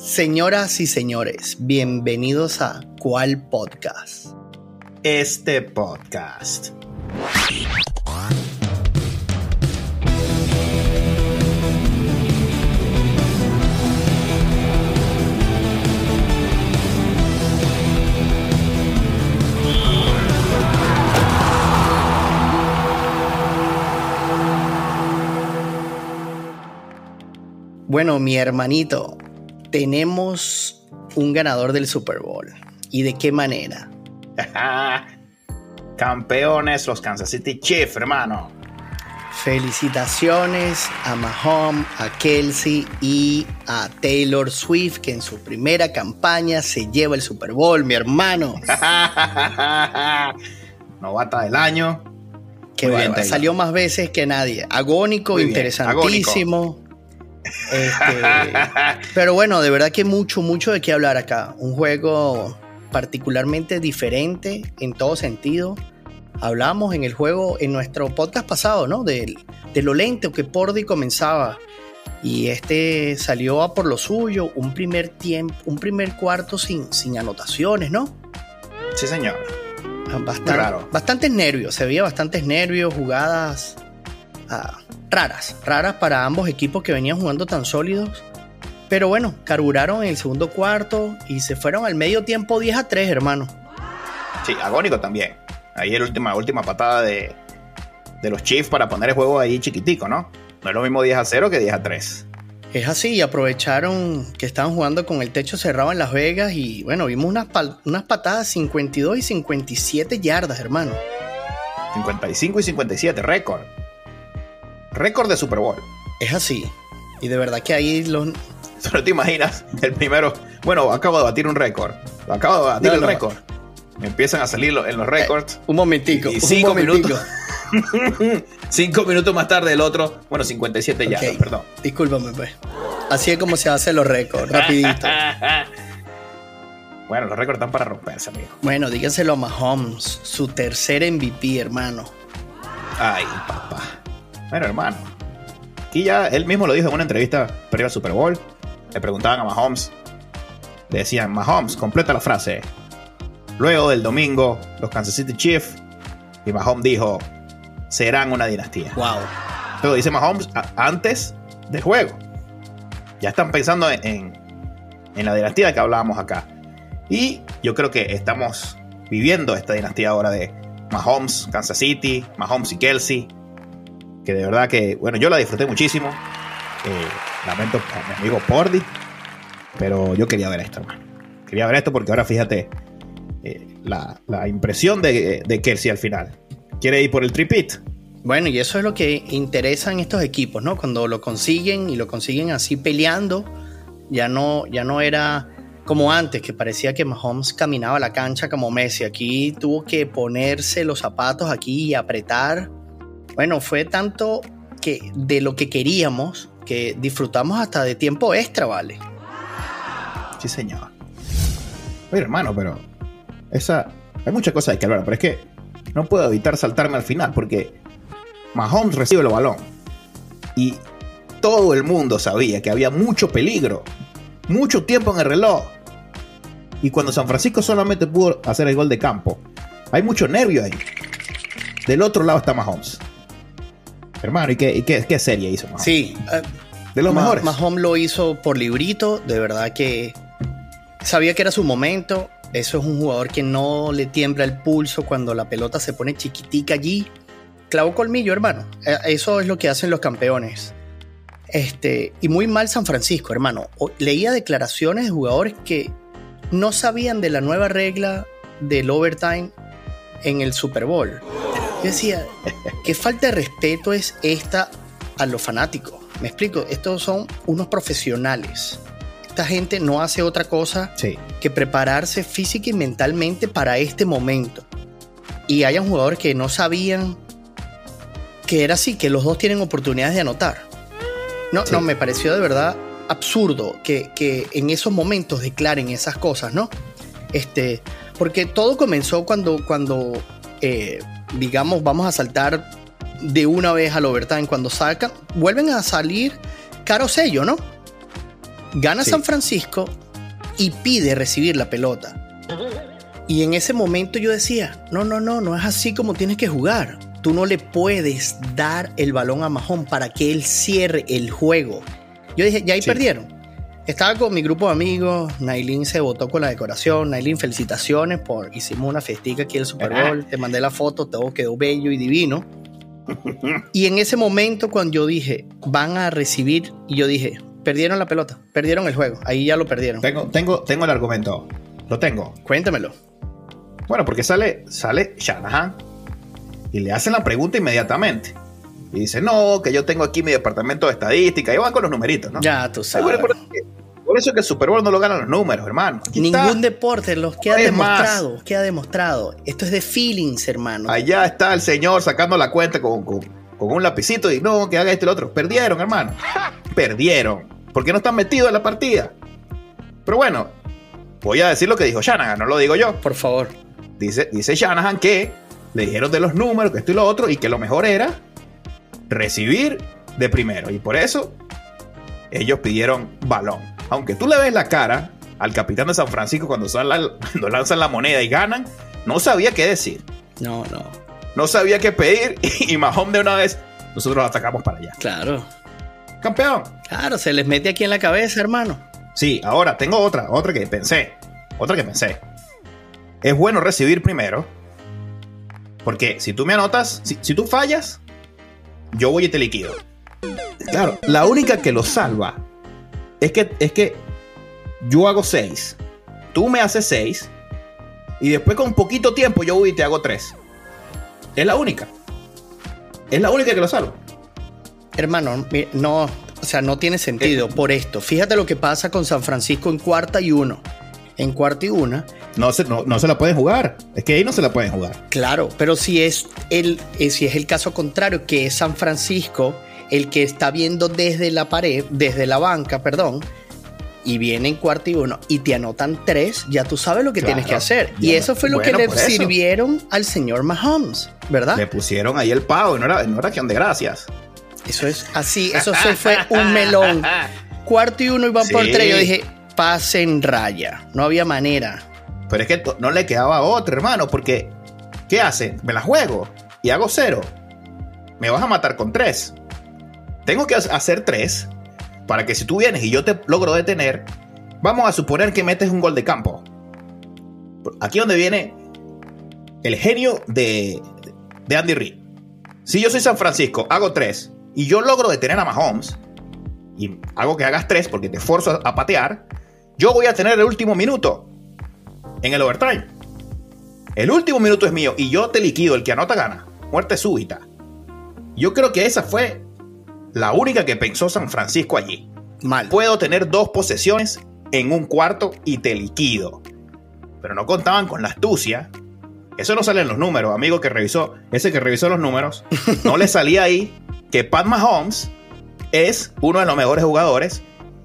Señoras y señores, bienvenidos a ¿Cuál podcast? Este podcast. Bueno, mi hermanito, tenemos un ganador del Super Bowl. ¿Y de qué manera? Campeones los Kansas City Chiefs, hermano. Felicitaciones a Mahomes, a Kelsey y a Taylor Swift, que en su primera campaña se lleva el Super Bowl, mi hermano. Novata del año. Que salió más veces que nadie. Agónico, interesantísimo. Este, pero bueno, de verdad que mucho, mucho de qué hablar acá. Un juego particularmente diferente en todo sentido. Hablamos en el juego, en nuestro podcast pasado, ¿no? De, lo lento que Pordy comenzaba. Y este salió a por lo suyo, un primer tiempo, un primer cuarto sin, sin anotaciones, ¿no? Sí, señor. Bastante, bastantes nervios, se veía bastantes nervios, jugadas. Ah, raras, raras para ambos equipos que venían jugando tan sólidos. Pero bueno, carburaron en el segundo cuarto y se fueron al medio tiempo 10 a 3, hermano. Sí, agónico también. Ahí la última, última patada de, de los Chiefs para poner el juego ahí chiquitico, ¿no? No es lo mismo 10 a 0 que 10 a 3. Es así, y aprovecharon que estaban jugando con el techo cerrado en Las Vegas y bueno, vimos unas, unas patadas 52 y 57 yardas, hermano. 55 y 57, récord récord de Super Bowl. Es así. Y de verdad que ahí los... Solo te imaginas el primero. Bueno, acabo de batir un récord. Acabo de batir el récord. Empiezan a salir en los récords. Eh, un momentico. Y cinco minutos. cinco minutos más tarde el otro. Bueno, 57 ya, perdón. Discúlpame, pues. Así es como se hacen los récords, rapidito. bueno, los récords están para romperse, amigo. Bueno, díganselo a Mahomes, su tercer MVP, hermano. Ay, papá. Bueno, hermano. Aquí ya él mismo lo dijo en una entrevista previa al Super Bowl. Le preguntaban a Mahomes. Le decían, Mahomes, completa la frase. Luego del domingo, los Kansas City Chiefs. Y Mahomes dijo, serán una dinastía. Wow. Luego dice Mahomes antes del juego. Ya están pensando en, en la dinastía que hablábamos acá. Y yo creo que estamos viviendo esta dinastía ahora de Mahomes, Kansas City, Mahomes y Kelsey que de verdad que, bueno, yo la disfruté muchísimo. Eh, lamento a mi amigo Pordy, pero yo quería ver esto, hermano. Quería ver esto porque ahora fíjate eh, la, impresión de, de Kelsey al final. Quiere ir por el tripit. Bueno, y eso es lo que interesa en estos equipos, ¿no? Cuando lo consiguen y lo consiguen así peleando, ya no, ya no era como antes, que parecía que Mahomes caminaba la cancha como Messi. Aquí tuvo que ponerse los zapatos aquí y apretar bueno, fue tanto que de lo que queríamos que disfrutamos hasta de tiempo extra, ¿vale? Sí, señor. Oye, hermano, pero esa hay muchas cosas que hablar, pero es que no puedo evitar saltarme al final porque Mahomes recibe el balón y todo el mundo sabía que había mucho peligro, mucho tiempo en el reloj. Y cuando San Francisco solamente pudo hacer el gol de campo, hay mucho nervio ahí. Del otro lado está Mahomes. Hermano, ¿y qué, qué, serie hizo? Sí. Eh, de los mejores. Mahomes lo hizo por librito, de verdad que sabía que era su momento. Eso es un jugador que no le tiembla el pulso cuando la pelota se pone chiquitica allí. Clavo colmillo, hermano. Eh, eso es lo que hacen los campeones. Este, y muy mal San Francisco, hermano. Leía declaraciones de jugadores que no sabían de la nueva regla del overtime en el Super Bowl. Yo decía, ¿qué falta de respeto es esta a los fanáticos? Me explico, estos son unos profesionales. Esta gente no hace otra cosa que prepararse física y mentalmente para este momento. Y hay jugadores que no sabían que era así, que los dos tienen oportunidades de anotar. No, no, me pareció de verdad absurdo que, que, en esos momentos declaren esas cosas, ¿no? Este, porque todo comenzó cuando, cuando eh, digamos, vamos a saltar de una vez al overtime. Cuando sacan, vuelven a salir caro sello, ¿no? Gana San Francisco y pide recibir la pelota. Y en ese momento yo decía, no, no, no, no es así como tienes que jugar. Tú no le puedes dar el balón a Mahón para que él cierre el juego. Yo dije, ya ahí perdieron. Estaba con mi grupo de amigos, Nailin se votó con la decoración. Nailin, felicitaciones por hicimos una festica aquí en el Super Bowl. Te mandé la foto, todo quedó bello y divino. Y en ese momento cuando yo dije, van a recibir, y yo dije, perdieron la pelota, perdieron el juego, ahí ya lo perdieron. Tengo, tengo, tengo el argumento, lo tengo. Cuéntamelo. Bueno, porque sale, sale Shanahan y le hacen la pregunta inmediatamente. Y dice, no, que yo tengo aquí mi departamento de estadística. Y van con los numeritos, ¿no? Ya, tú sabes. Por, eso es que el Super Bowl no lo ganan los números, hermano. Ningún deporte los queda demostrado. Queda demostrado. Esto es de feelings, hermano. Allá está el señor sacando la cuenta con, con, un lapicito y no, que haga este y el otro. Perdieron, hermano. Perdieron. Porque no están metidos en la partida. Pero bueno, voy a decir lo que dijo Shanahan, no lo digo yo. Por favor. Dice, dice Shanahan que le dijeron de los números, que esto y lo otro, y que lo mejor era recibir de primero. Y por eso ellos pidieron balón. Aunque tú le ves la cara al capitán de San Francisco cuando, cuando lanzan la moneda y ganan, no sabía qué decir. No, no. No sabía qué pedir y Mahomes de una vez, nosotros atacamos para allá. Claro. Campeón. Claro, se les mete aquí en la cabeza, hermano. Sí, ahora tengo otra, otra que pensé. Otra que pensé. Es bueno recibir primero. Porque si tú me anotas, si, si tú fallas, yo voy y te liquido. Claro, la única que lo salva es que, es que yo hago 6, tú me haces 6 y después con poquito tiempo yo voy y te hago 3. Es la única. Es la única que lo salva. Hermano, no, o sea, no tiene sentido eh, por esto. Fíjate lo que pasa con San Francisco en cuarta y uno. En cuarta y una. No se, no, se la pueden jugar. Es que ahí no se la pueden jugar. Claro, pero si es el, eh, si es el caso contrario, que es San Francisco el que está viendo desde la pared, desde la banca, perdón, y viene en cuarto y uno y te anotan tres, ya tú sabes lo que tienes que hacer. Y eso fue lo que le sirvieron al señor Mahomes, ¿verdad? Le pusieron ahí el pavo y no era, no era de gracias. Eso es así, eso se fue un melón. Cuarto y uno iban por tres. Yo dije, pasen raya. No había manera. Pero es que no le quedaba otra, hermano, porque ¿qué hace? Me la juego y hago cero. Me vas a matar con tres. Tengo que hacer tres para que si tú vienes y yo te logro detener, vamos a suponer que metes un gol de campo. Aquí donde viene el genio de, de Andy Reid. Si yo soy San Francisco, hago tres y yo logro detener a Mahomes y hago que hagas tres porque te forzo a patear, yo voy a tener el último minuto en el overtime. El último minuto es mío y yo te liquido, el que anota gana. Muerte súbita. Yo creo que esa fue la única que pensó San Francisco allí. Mal. Puedo tener dos posesiones en un cuarto y te liquido. Pero no contaban con la astucia. Eso no sale en los números, amigo que revisó. Ese que revisó los números, no le salía ahí que Pat Mahomes es uno de los mejores jugadores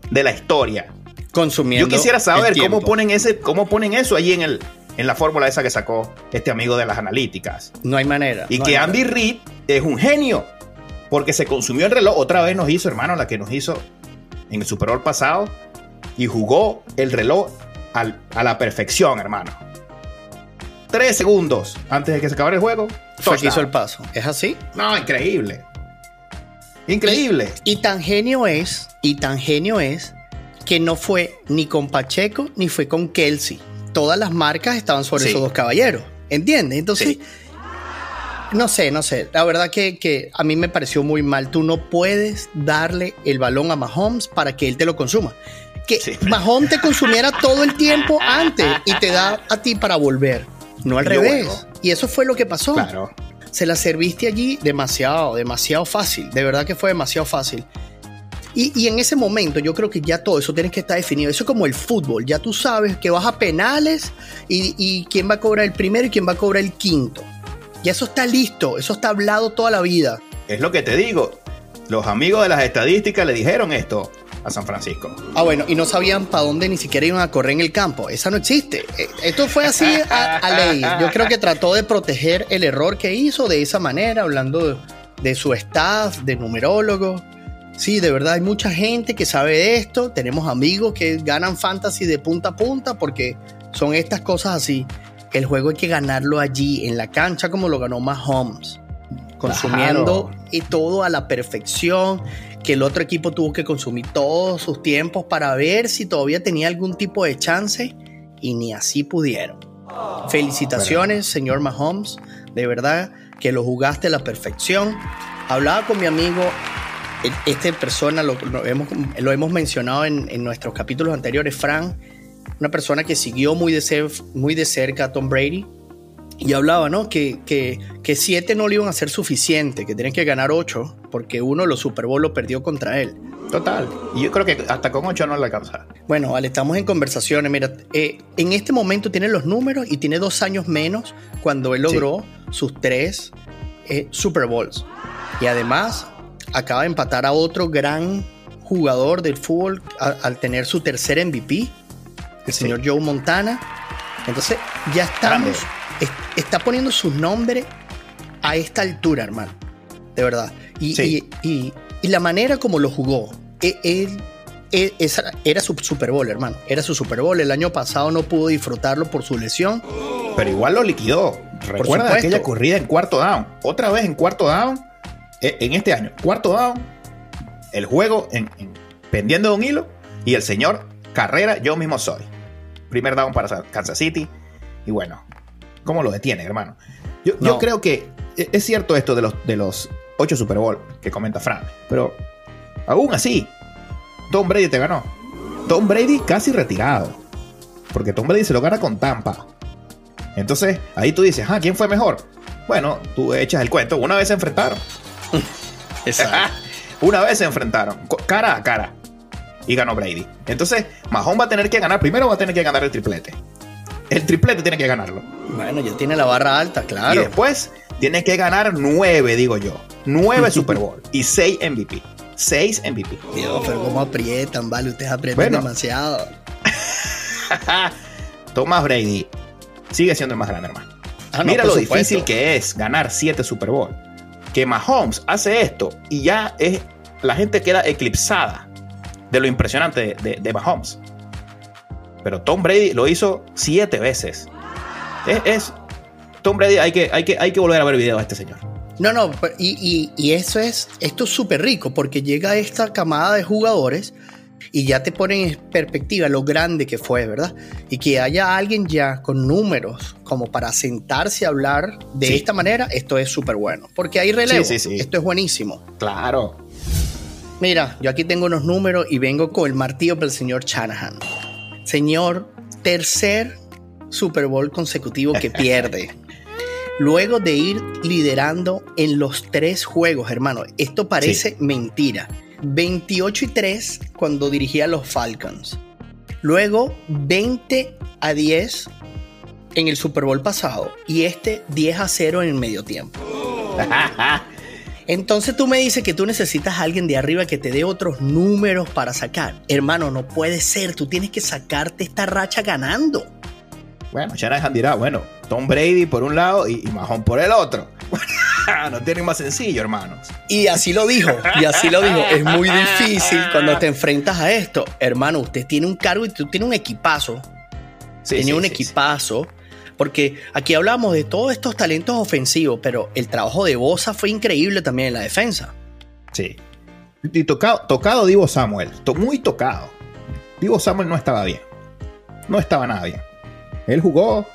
de la historia. Consumiendo. Yo quisiera saber cómo ponen, ese, cómo ponen eso allí en, el, en la fórmula esa que sacó este amigo de las analíticas. No hay manera. Y que Andy Reid es un genio. Porque se consumió el reloj. Otra vez nos hizo, hermano, la que nos hizo en el Super Bowl pasado. Y jugó el reloj a la perfección, hermano. Tres segundos antes de que se acabara el juego. Fue hizo el paso. ¿Es así? No, increíble. Increíble. Y, tan genio es, y tan genio es, que no fue ni con Pacheco ni fue con Kelsey. Todas las marcas estaban sobre esos dos caballeros. ¿Entiendes? Entonces, no sé, no sé. La verdad que, a mí me pareció muy mal. Tú no puedes darle el balón a Mahomes para que él te lo consuma. Que Mahomes te consumiera todo el tiempo antes y te da a ti para volver. No al revés. Y eso fue lo que pasó. Claro se la serviste allí demasiado, demasiado fácil. De verdad que fue demasiado fácil. Y, en ese momento yo creo que ya todo eso tiene que estar definido. Eso es como el fútbol. Ya tú sabes que vas a penales y, y quién va a cobrar el primero y quién va a cobrar el quinto. Ya eso está listo. Eso está hablado toda la vida. Es lo que te digo. Los amigos de las estadísticas le dijeron esto a San Francisco. Ah, bueno, y no sabían para dónde ni siquiera iban a correr en el campo. Esa no existe. Eh, esto fue así a, ley. Yo creo que trató de proteger el error que hizo de esa manera, hablando de, su staff, de numerólogo. Sí, de verdad hay mucha gente que sabe de esto. Tenemos amigos que ganan fantasy de punta a punta porque son estas cosas así. El juego hay que ganarlo allí, en la cancha, como lo ganó Mahomes. Consumiendo y todo a la perfección. Que el otro equipo tuvo que consumir todos sus tiempos para ver si todavía tenía algún tipo de chance. Y ni así pudieron. Felicitaciones, señor Mahomes. De verdad que lo jugaste a la perfección. Hablaba con mi amigo esta persona lo, hemos, lo hemos, mencionado en, en, nuestros capítulos anteriores, Frank, una persona que siguió muy de, muy de cerca a Tom Brady y hablaba, ¿no? Que, que, que, siete no le iban a ser suficiente, que tienen que ganar ocho, porque uno los Super Bowl lo perdió contra él. Total. Y yo creo que hasta con ocho no le alcanza. Bueno, vale, estamos en conversaciones. Mira, eh, en este momento tiene los números y tiene dos años menos cuando él logró sus tres eh, Super Bowls. Y además acaba de empatar a otro gran jugador del fútbol al tener su tercer MVP, el señor Joe Montana. Entonces, ya estamos, está poniendo su nombre a esta altura, hermano. De verdad. Y, y, la manera como lo jugó, e, él, era su Super Bowl, hermano. Era su Super Bowl. El año pasado no pudo disfrutarlo por su lesión. Pero igual lo liquidó. Recuerda aquella corrida en cuarto down. Otra vez en cuarto down e, en este año, cuarto down, el juego en, pendiendo de un hilo y el señor Carrera, yo mismo soy. Primer down para Kansas City. Y bueno, ¿cómo lo detiene, hermano? Yo, creo que e, es cierto esto de los, de los 8 Super Bowl que comenta Frank, pero aún así, Tom Brady te ganó. Tom Brady casi retirado. Porque Tom Brady se lo gana con Tampa. Entonces, ahí tú dices, ah, ¿quién fue mejor? Bueno, tú echas el cuento. Una vez se enfrentaron. Una vez se enfrentaron, cara a cara. Y ganó Brady. Entonces, Mahomes va a tener que ganar. Primero va a tener que ganar el triplete. El triplete tiene que ganarlo. Bueno, ya tiene la barra alta, claro. Y después tiene que ganar nueve, digo yo. Nueve Super Bowl y seis MVP. Seis MVP. Dios, pero cómo aprietan, vale. Ustedes aprietan demasiado. Thomas Brady sigue siendo el más grande, hermano. Ah, Mira lo difícil que es ganar siete Super Bowl que Mahomes hace esto y ya es, la gente queda eclipsada de lo impresionante de, Mahomes. Pero Tom Brady lo hizo siete veces. Es, Tom Brady, hay que, hay, que, hay que volver a ver video a este señor. No, no, y, y eso es, esto es súper rico porque llega esta camada de jugadores y ya te ponen en perspectiva lo grande que fue, ¿verdad? Y que haya alguien ya con números como para sentarse a hablar de esta manera, esto es súper bueno, porque hay relevo, sí, esto es buenísimo. Claro. Mira, yo aquí tengo unos números y vengo con el martillo del señor Shanahan. Señor, tercer Super Bowl consecutivo que pierde. Luego de ir liderando en los tres juegos, hermano, esto parece mentira. 28 y 3 cuando dirigía a los Falcons. Luego 20 a 10 en el Super Bowl pasado y este 10 a 0 en el medio tiempo. Entonces tú me dices que tú necesitas a alguien de arriba que te dé otros números para sacar. Hermano, no puede ser. Tú tienes que sacarte esta racha ganando. Bueno, Shanahan dirá, bueno, Tom Brady por un lado y, y Mahon por el otro. no tiene más sencillo, hermanos. Y así lo dijo, y así lo dijo. Es muy difícil cuando te enfrentas a esto. Hermano, usted tiene un cargo y tú tienes un equipazo. Sí, Tenía un equipazo. Porque aquí hablamos de todos estos talentos ofensivos, pero el trabajo de Bosa fue increíble también en la defensa. Sí. Y tocado, tocado Divo Samuel. muy tocado. Divo Samuel no estaba bien. No estaba nada bien. Él jugó,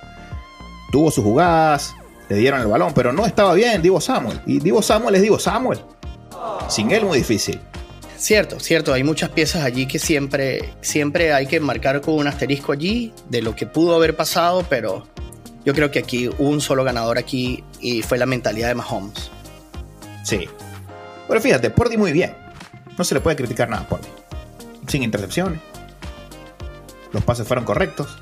tuvo sus jugadas, le dieron el balón, pero no estaba bien Divo Samuel. Y Divo Samuel es Divo Samuel. Sin él muy difícil. Cierto, cierto, hay muchas piezas allí que siempre, siempre hay que marcar con un asterisco allí de lo que pudo haber pasado, pero yo creo que aquí hubo un solo ganador aquí y fue la mentalidad de Mahomes. Sí. Pero fíjate, Pordy muy bien. No se le puede criticar nada a Pordy. Sin intercepciones. Los pases fueron correctos.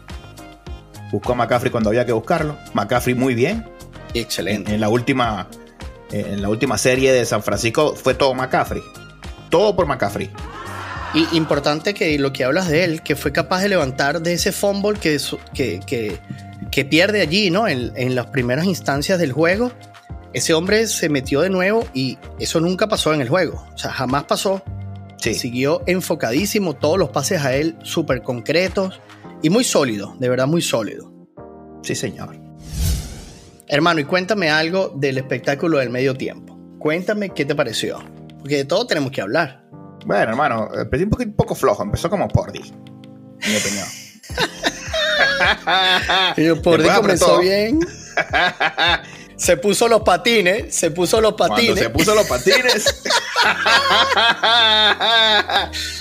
Buscó a McCaffrey cuando había que buscarlo. McCaffrey muy bien. Excelente. En, la última, en la última serie de San Francisco fue todo McCaffrey. Todo por McCaffrey. Y importante que lo que hablas de él, que fue capaz de levantar de ese fumble que, que, que, pierde allí, ¿no? En, en, las primeras instancias del juego. Ese hombre se metió de nuevo y eso nunca pasó en el juego. O sea, jamás pasó Sí. Siguió enfocadísimo, todos los pases a él súper concretos y muy sólido, de verdad muy sólido. Sí, señor. Hermano, y cuéntame algo del espectáculo del medio tiempo. Cuéntame qué te pareció. Porque de todo tenemos que hablar. Bueno, hermano, empecé un poco, un poco flojo. Empezó como Pordy, en mi opinión. Pero por Después comenzó apretó. bien. Se puso los patines, se puso los Cuando patines. se puso los patines.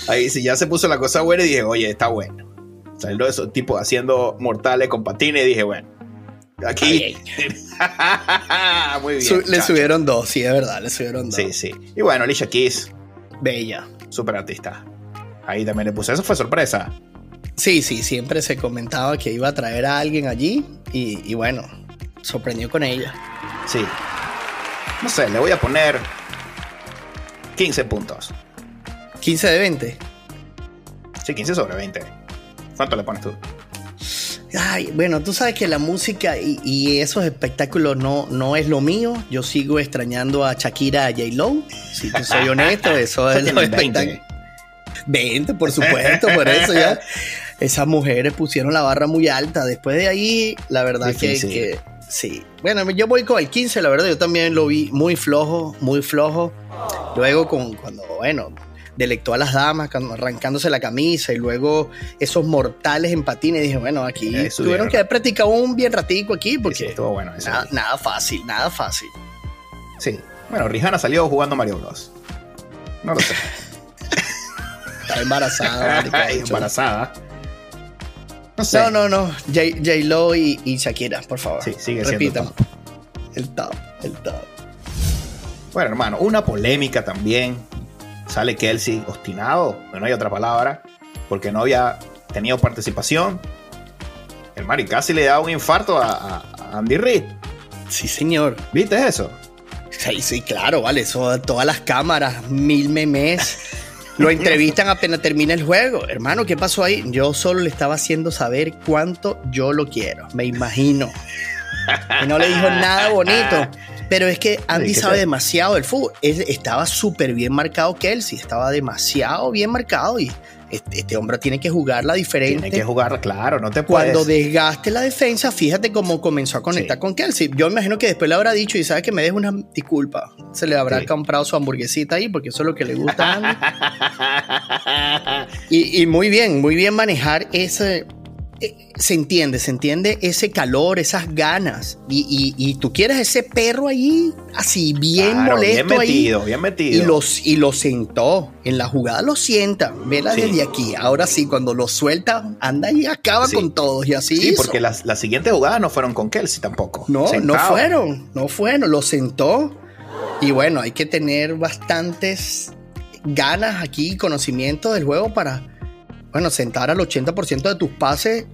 Ahí sí, ya se puso la cosa buena y dije, oye, está bueno. Salió de esos tipos haciendo mortales con patines y dije, bueno, aquí. Muy bien. Su- le chacho. subieron dos, sí, es verdad, le subieron dos. Sí, sí. Y bueno, Alicia Keys, Bella. super artista. Ahí también le puse. Eso fue sorpresa. Sí, sí, siempre se comentaba que iba a traer a alguien allí y, y bueno, sorprendió con ella. Sí. No sé, le voy a poner 15 puntos. 15 de 20. Sí, 15 sobre 20. ¿Cuánto le pones tú? Ay, bueno, tú sabes que la música y, y esos espectáculos no, no es lo mío. Yo sigo extrañando a Shakira, a J-Lo. Si te soy honesto, eso es 20. espectáculos. 20, por supuesto, por eso ya. Esas mujeres pusieron la barra muy alta. Después de ahí, la verdad que, que sí. Bueno, yo voy con el 15, la verdad, yo también lo vi muy flojo, muy flojo. Luego, con, cuando, bueno, delectó a las damas, cuando- arrancándose la camisa y luego esos mortales en patines. Dije, bueno, aquí Eh, tuvieron que haber practicado un bien ratico aquí porque sí, estuvo bueno. nada, nada fácil, nada fácil. Sí. Bueno, Rihanna salió jugando Mario Bros. No lo sé. Estaba embarazada. hecho. embarazada. No sé. No, no, no. J- J-Lo y, y Shakira, por favor. Sí, sigue siendo Repitan. El top, el top. Bueno, hermano, una polémica también. Sale Kelsey obstinado, no hay otra palabra, porque no había tenido participación. El Mari casi le da un infarto a Andy Reid. Sí, señor. ¿Viste eso? Sí, sí, claro, vale. Eso, todas las cámaras, mil memes. Lo entrevistan apenas termina el juego. Hermano, ¿qué pasó ahí? Yo solo le estaba haciendo saber cuánto yo lo quiero. Me imagino. Y no le dijo nada bonito. Pero es que Andy Sí, ¿qué sabe demasiado del fútbol. Es- estaba súper bien marcado Kelsey. Estaba demasiado bien marcado. Y este, este hombre tiene que jugarla diferente. Tiene que jugar, claro, no te puedes. Cuando desgaste la defensa, fíjate cómo comenzó a conectar Sí. con Kelsey. Yo imagino que después le habrá dicho, y sabes que me deje una disculpa. Se le habrá Sí. comprado su hamburguesita ahí, porque eso es lo que le gusta y muy bien, muy bien manejar ese. Eh, Se entiende, se entiende ese calor, esas ganas. Y, y- y tú quieres ese perro ahí, así bien Claro, molesto bien ahí. metido, bien metido. Y, los, y lo sentó. En la jugada lo sienta. Vela Sí. desde aquí. Ahora sí, cuando lo suelta, anda y acaba Sí. con todos. Y así Sí, hizo. porque las, las siguientes jugadas no fueron con Kelsey tampoco. No, no fueron. No fueron. Lo sentó. Y bueno, hay que tener bastantes ganas aquí y conocimiento del juego para, bueno, sentar al 80% de tus pases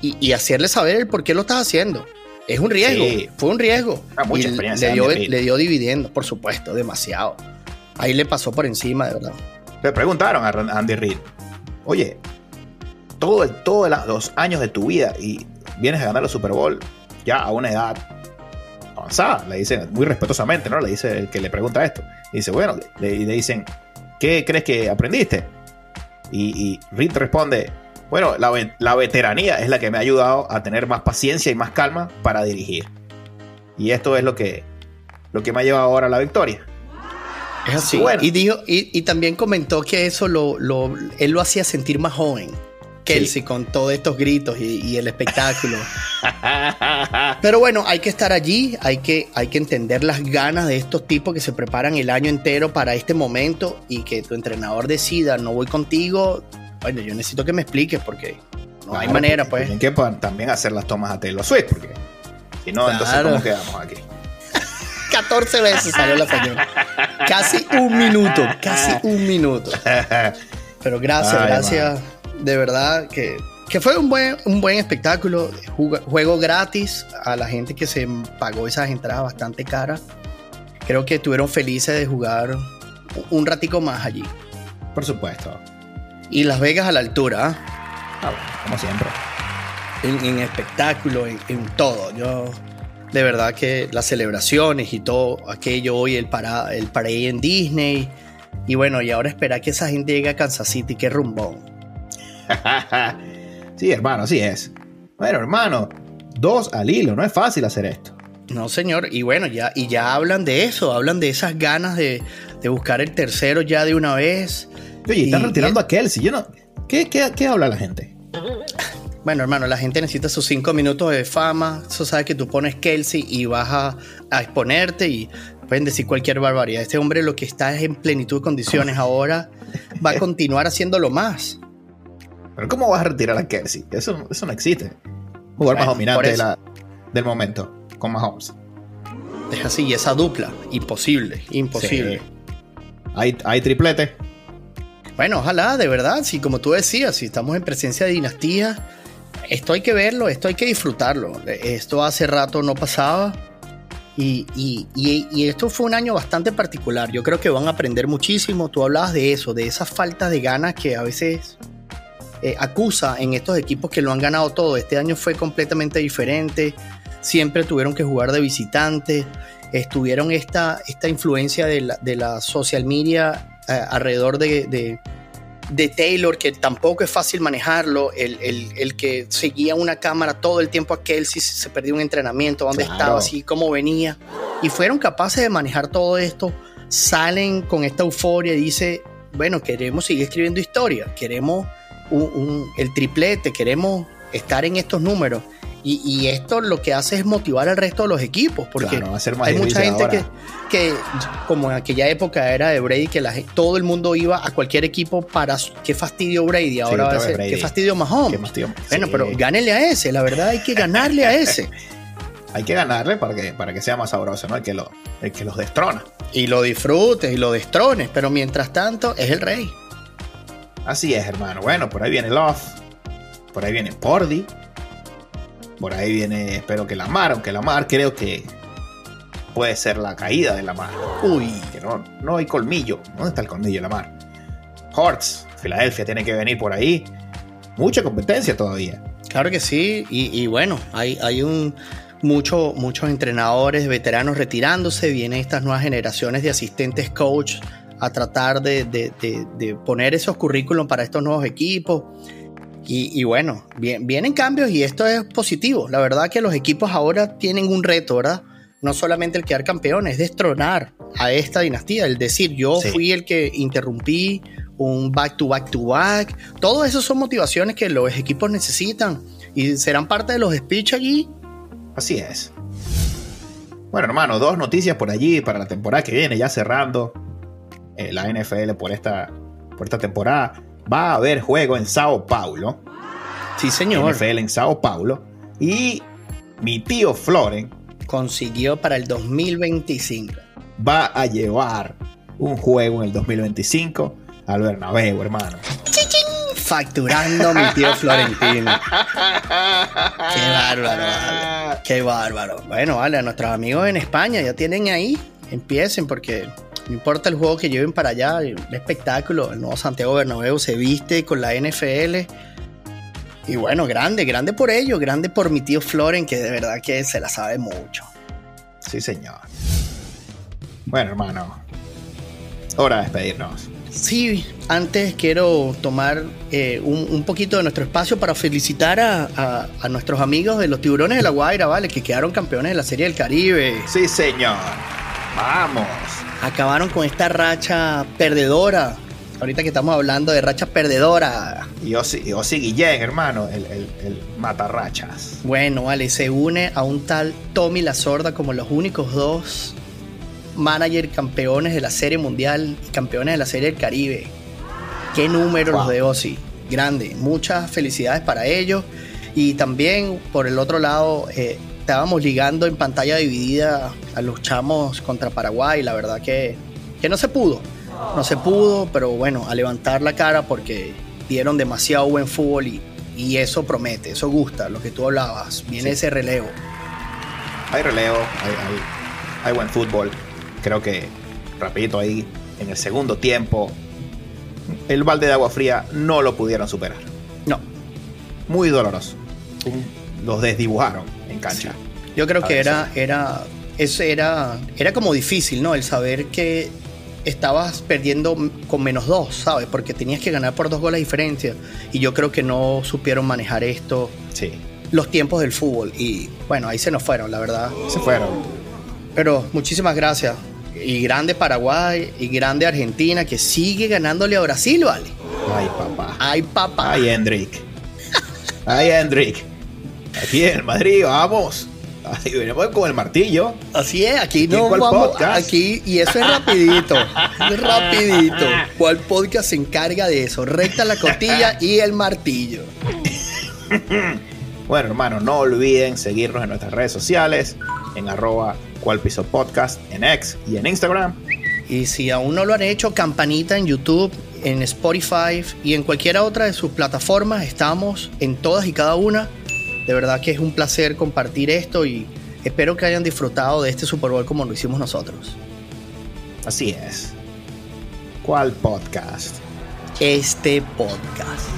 y, y hacerle saber el por qué lo estás haciendo. Es un riesgo, Sí. fue un riesgo. Ah, mucha Y experiencia le dio, le dio dividendo, por supuesto, demasiado. Ahí le pasó por encima, de verdad. Le preguntaron a Andy Reid, oye, todo todos la- los años de tu vida y vienes a ganar el Super Bowl ya a una edad avanzada, le dicen muy respetuosamente, ¿no? Le dice el que le pregunta esto. Y dice, bueno, le, le dicen, ¿qué crees que aprendiste? Y, y responde, bueno, la, ve- la veteranía es la que me ha ayudado a tener más paciencia y más calma para dirigir. Y esto es lo que, lo que me ha llevado ahora a la victoria. Es así. Bueno. Y, dijo, y, y también comentó que eso lo, lo- él lo hacía sentir más joven. Kelsey con todos estos gritos y, y el espectáculo. Pero bueno, hay que estar allí, hay que, hay que entender las ganas de estos tipos que se preparan el año entero para este momento y que tu entrenador decida, no voy contigo. Bueno, yo necesito que me expliques porque no hay manera, pues. Tienen que también hacer las tomas a Taylor Swift, porque si no, entonces. ¿cómo quedamos aquí? 14 veces salió la señora. Casi un minuto, casi un minuto. Pero gracias, Ay, gracias. De verdad que, que fue un buen, un buen espectáculo. Juga- Juego gratis a la gente que se pagó esas entradas bastante caras. Creo que estuvieron felices de jugar un ratico más allí. Por supuesto. Y Las Vegas a la altura, bueno, como siempre. en, en espectáculo, en, en todo. Yo, de verdad que las celebraciones y todo aquello hoy, el, para, el parade en Disney, Y bueno, y ahora espera que esa gente llegue a Kansas City, qué rumbón. sí, hermano, así es. Bueno, hermano, dos al hilo, no es fácil hacer esto. No, señor, y bueno, ya, y ya hablan de eso, hablan de esas ganas de, buscar el tercero ya de una vez. Oye, están retirando a Kelsey, yo no. ¿Qué, qué habla la gente? Bueno, hermano, la gente necesita sus cinco minutos de fama. Eso sabes que tú pones Kelsey y vas a, a, exponerte y pueden decir cualquier barbaridad. Este hombre lo que está es en plenitud de condiciones ahora. Va a continuar haciéndolo más. Pero ¿cómo vas a retirar a Kelsey? Eso, eso no existe. Jugar más dominante del momento con Mahomes. Es así, y esa dupla, imposible, imposible. ¿Hay, ¿Hay triplete? Bueno, ojalá, de verdad, si como tú decías, si estamos en presencia de dinastía, esto hay que verlo, esto hay que disfrutarlo. Esto hace rato no pasaba y, esto fue un año bastante particular. Yo creo que van a aprender muchísimo. Tú hablabas de eso, de esa falta de ganas que a veces eh, acusa en estos equipos que lo han ganado todo. Este año fue completamente diferente. Siempre tuvieron que jugar de visitante. Estuvieron esta, esta influencia de la, social media eh, alrededor de de Taylor, que tampoco es fácil manejarlo, el, que seguía una cámara todo el tiempo a Kelsey, se perdió un entrenamiento, dónde estaba, así, cómo venía, y fueron capaces de manejar todo esto, salen con esta euforia y dice, bueno, queremos seguir escribiendo historia, queremos el triplete, queremos estar en estos números. Y, esto lo que hace es motivar al resto de los equipos, porque hay mucha gente que, que, como en aquella época era de Brady, que la, todo el mundo iba a cualquier equipo para qué fastidio Brady, ahora va a ser qué fastidio Mahomes. Bueno, pero gánele a ese, la verdad hay que ganarle a ese. hay que ganarle para que, para que sea más sabroso, ¿no? El que, lo, el que los destrona. Y lo disfrutes y lo destrones, pero mientras tanto es el rey. Así es, hermano. Bueno, por ahí viene Love, por ahí viene Pordy por ahí viene, espero que la mar, aunque la mar creo que puede ser la caída de la mar. Uy, que no, no hay colmillo. ¿Dónde está el colmillo de la mar? Hortz, Filadelfia tiene que venir por ahí. Mucha competencia todavía. Claro que sí, y, bueno, hay, hay un, mucho, muchos entrenadores veteranos retirándose, vienen estas nuevas generaciones de asistentes coach a tratar de, de poner esos currículums para estos nuevos equipos. Y, bueno, vienen cambios y esto es positivo. La verdad que los equipos ahora tienen un reto, ¿verdad? No solamente el quedar campeón, es destronar a esta dinastía. El decir, yo fui el que interrumpí un back to back to back. Todo eso son motivaciones que los equipos necesitan y serán parte de los speech allí. Así es. Bueno, hermano, dos noticias por allí para la temporada que viene, ya cerrando eh, la NFL por esta, por esta temporada va a haber juego en Sao Paulo. Sí, señor. NFL en Sao Paulo. Y mi tío Floren consiguió para el 2025. Va a llevar un juego en el 2025 al Bernabéu, hermano. Facturando mi tío Florentino. Qué bárbaro, Qué bárbaro. Bueno, vale, a nuestros amigos en España ya tienen ahí. Empiecen porque no importa el juego que lleven para allá, el espectáculo, el nuevo Santiago Bernabéu se viste con la NFL. Y bueno, grande, grande por ello, grande por mi tío Floren, que de verdad que se la sabe mucho. Sí, señor. Bueno, hermano, hora de despedirnos. Sí, antes quiero tomar eh, un, poquito de nuestro espacio para felicitar a, a, nuestros amigos de los Tiburones de la Guaira, ¿vale? Que quedaron campeones de la Serie del Caribe. Sí, señor. Vamos acabaron con esta racha perdedora. Ahorita que estamos hablando de racha perdedora. Y Osi, Guillén, hermano, el, el, el matarrachas. Bueno, vale, se une a un tal Tommy La Sorda como los únicos dos manager campeones de la Serie Mundial y campeones de la Serie del Caribe. Qué número los de Osi. Grande. Muchas felicidades para ellos. Y también, por el otro lado, eh, estábamos ligando en pantalla dividida a los chamos contra Paraguay. La verdad que, que no se pudo. No se pudo, pero bueno, a levantar la cara porque dieron demasiado buen fútbol y, y eso promete, eso gusta, lo que tú hablabas. Viene ese relevo. Hay relevo, hay, hay, buen fútbol. Creo que, rapidito ahí, en el segundo tiempo, el balde de agua fría no lo pudieron superar. No. Muy doloroso. Los desdibujaron en cancha. Yo creo que era, era, eso era, era como difícil, ¿no? El saber que estabas perdiendo con menos dos, ¿sabes? Porque tenías que ganar por dos goles de diferencia. Y yo creo que no supieron manejar esto. Sí. Los tiempos del fútbol. Y bueno, ahí se nos fueron, la verdad. Se fueron. Pero muchísimas gracias. Y grande Paraguay y grande Argentina que sigue ganándole a Brasil, ¿vale? Ay, papá. Ay, papá. Ay, Hendrik. Ay, Hendrik. Aquí en Madrid, vamos. Ay, venimos con el martillo. Así es, aquí no vamos. Aquí, y eso es rapidito. rapidito. ¿Cuál podcast se encarga de eso? Recta la costilla y el martillo. bueno, hermano, no olviden seguirnos en nuestras redes sociales, en arroba cual piso podcast, en X y en Instagram. Y si aún no lo han hecho, campanita en YouTube, en Spotify y en cualquiera otra de sus plataformas. Estamos en todas y cada una de verdad que es un placer compartir esto y espero que hayan disfrutado de este Super Bowl como lo hicimos nosotros. Así es. ¿Cuál podcast? Este podcast.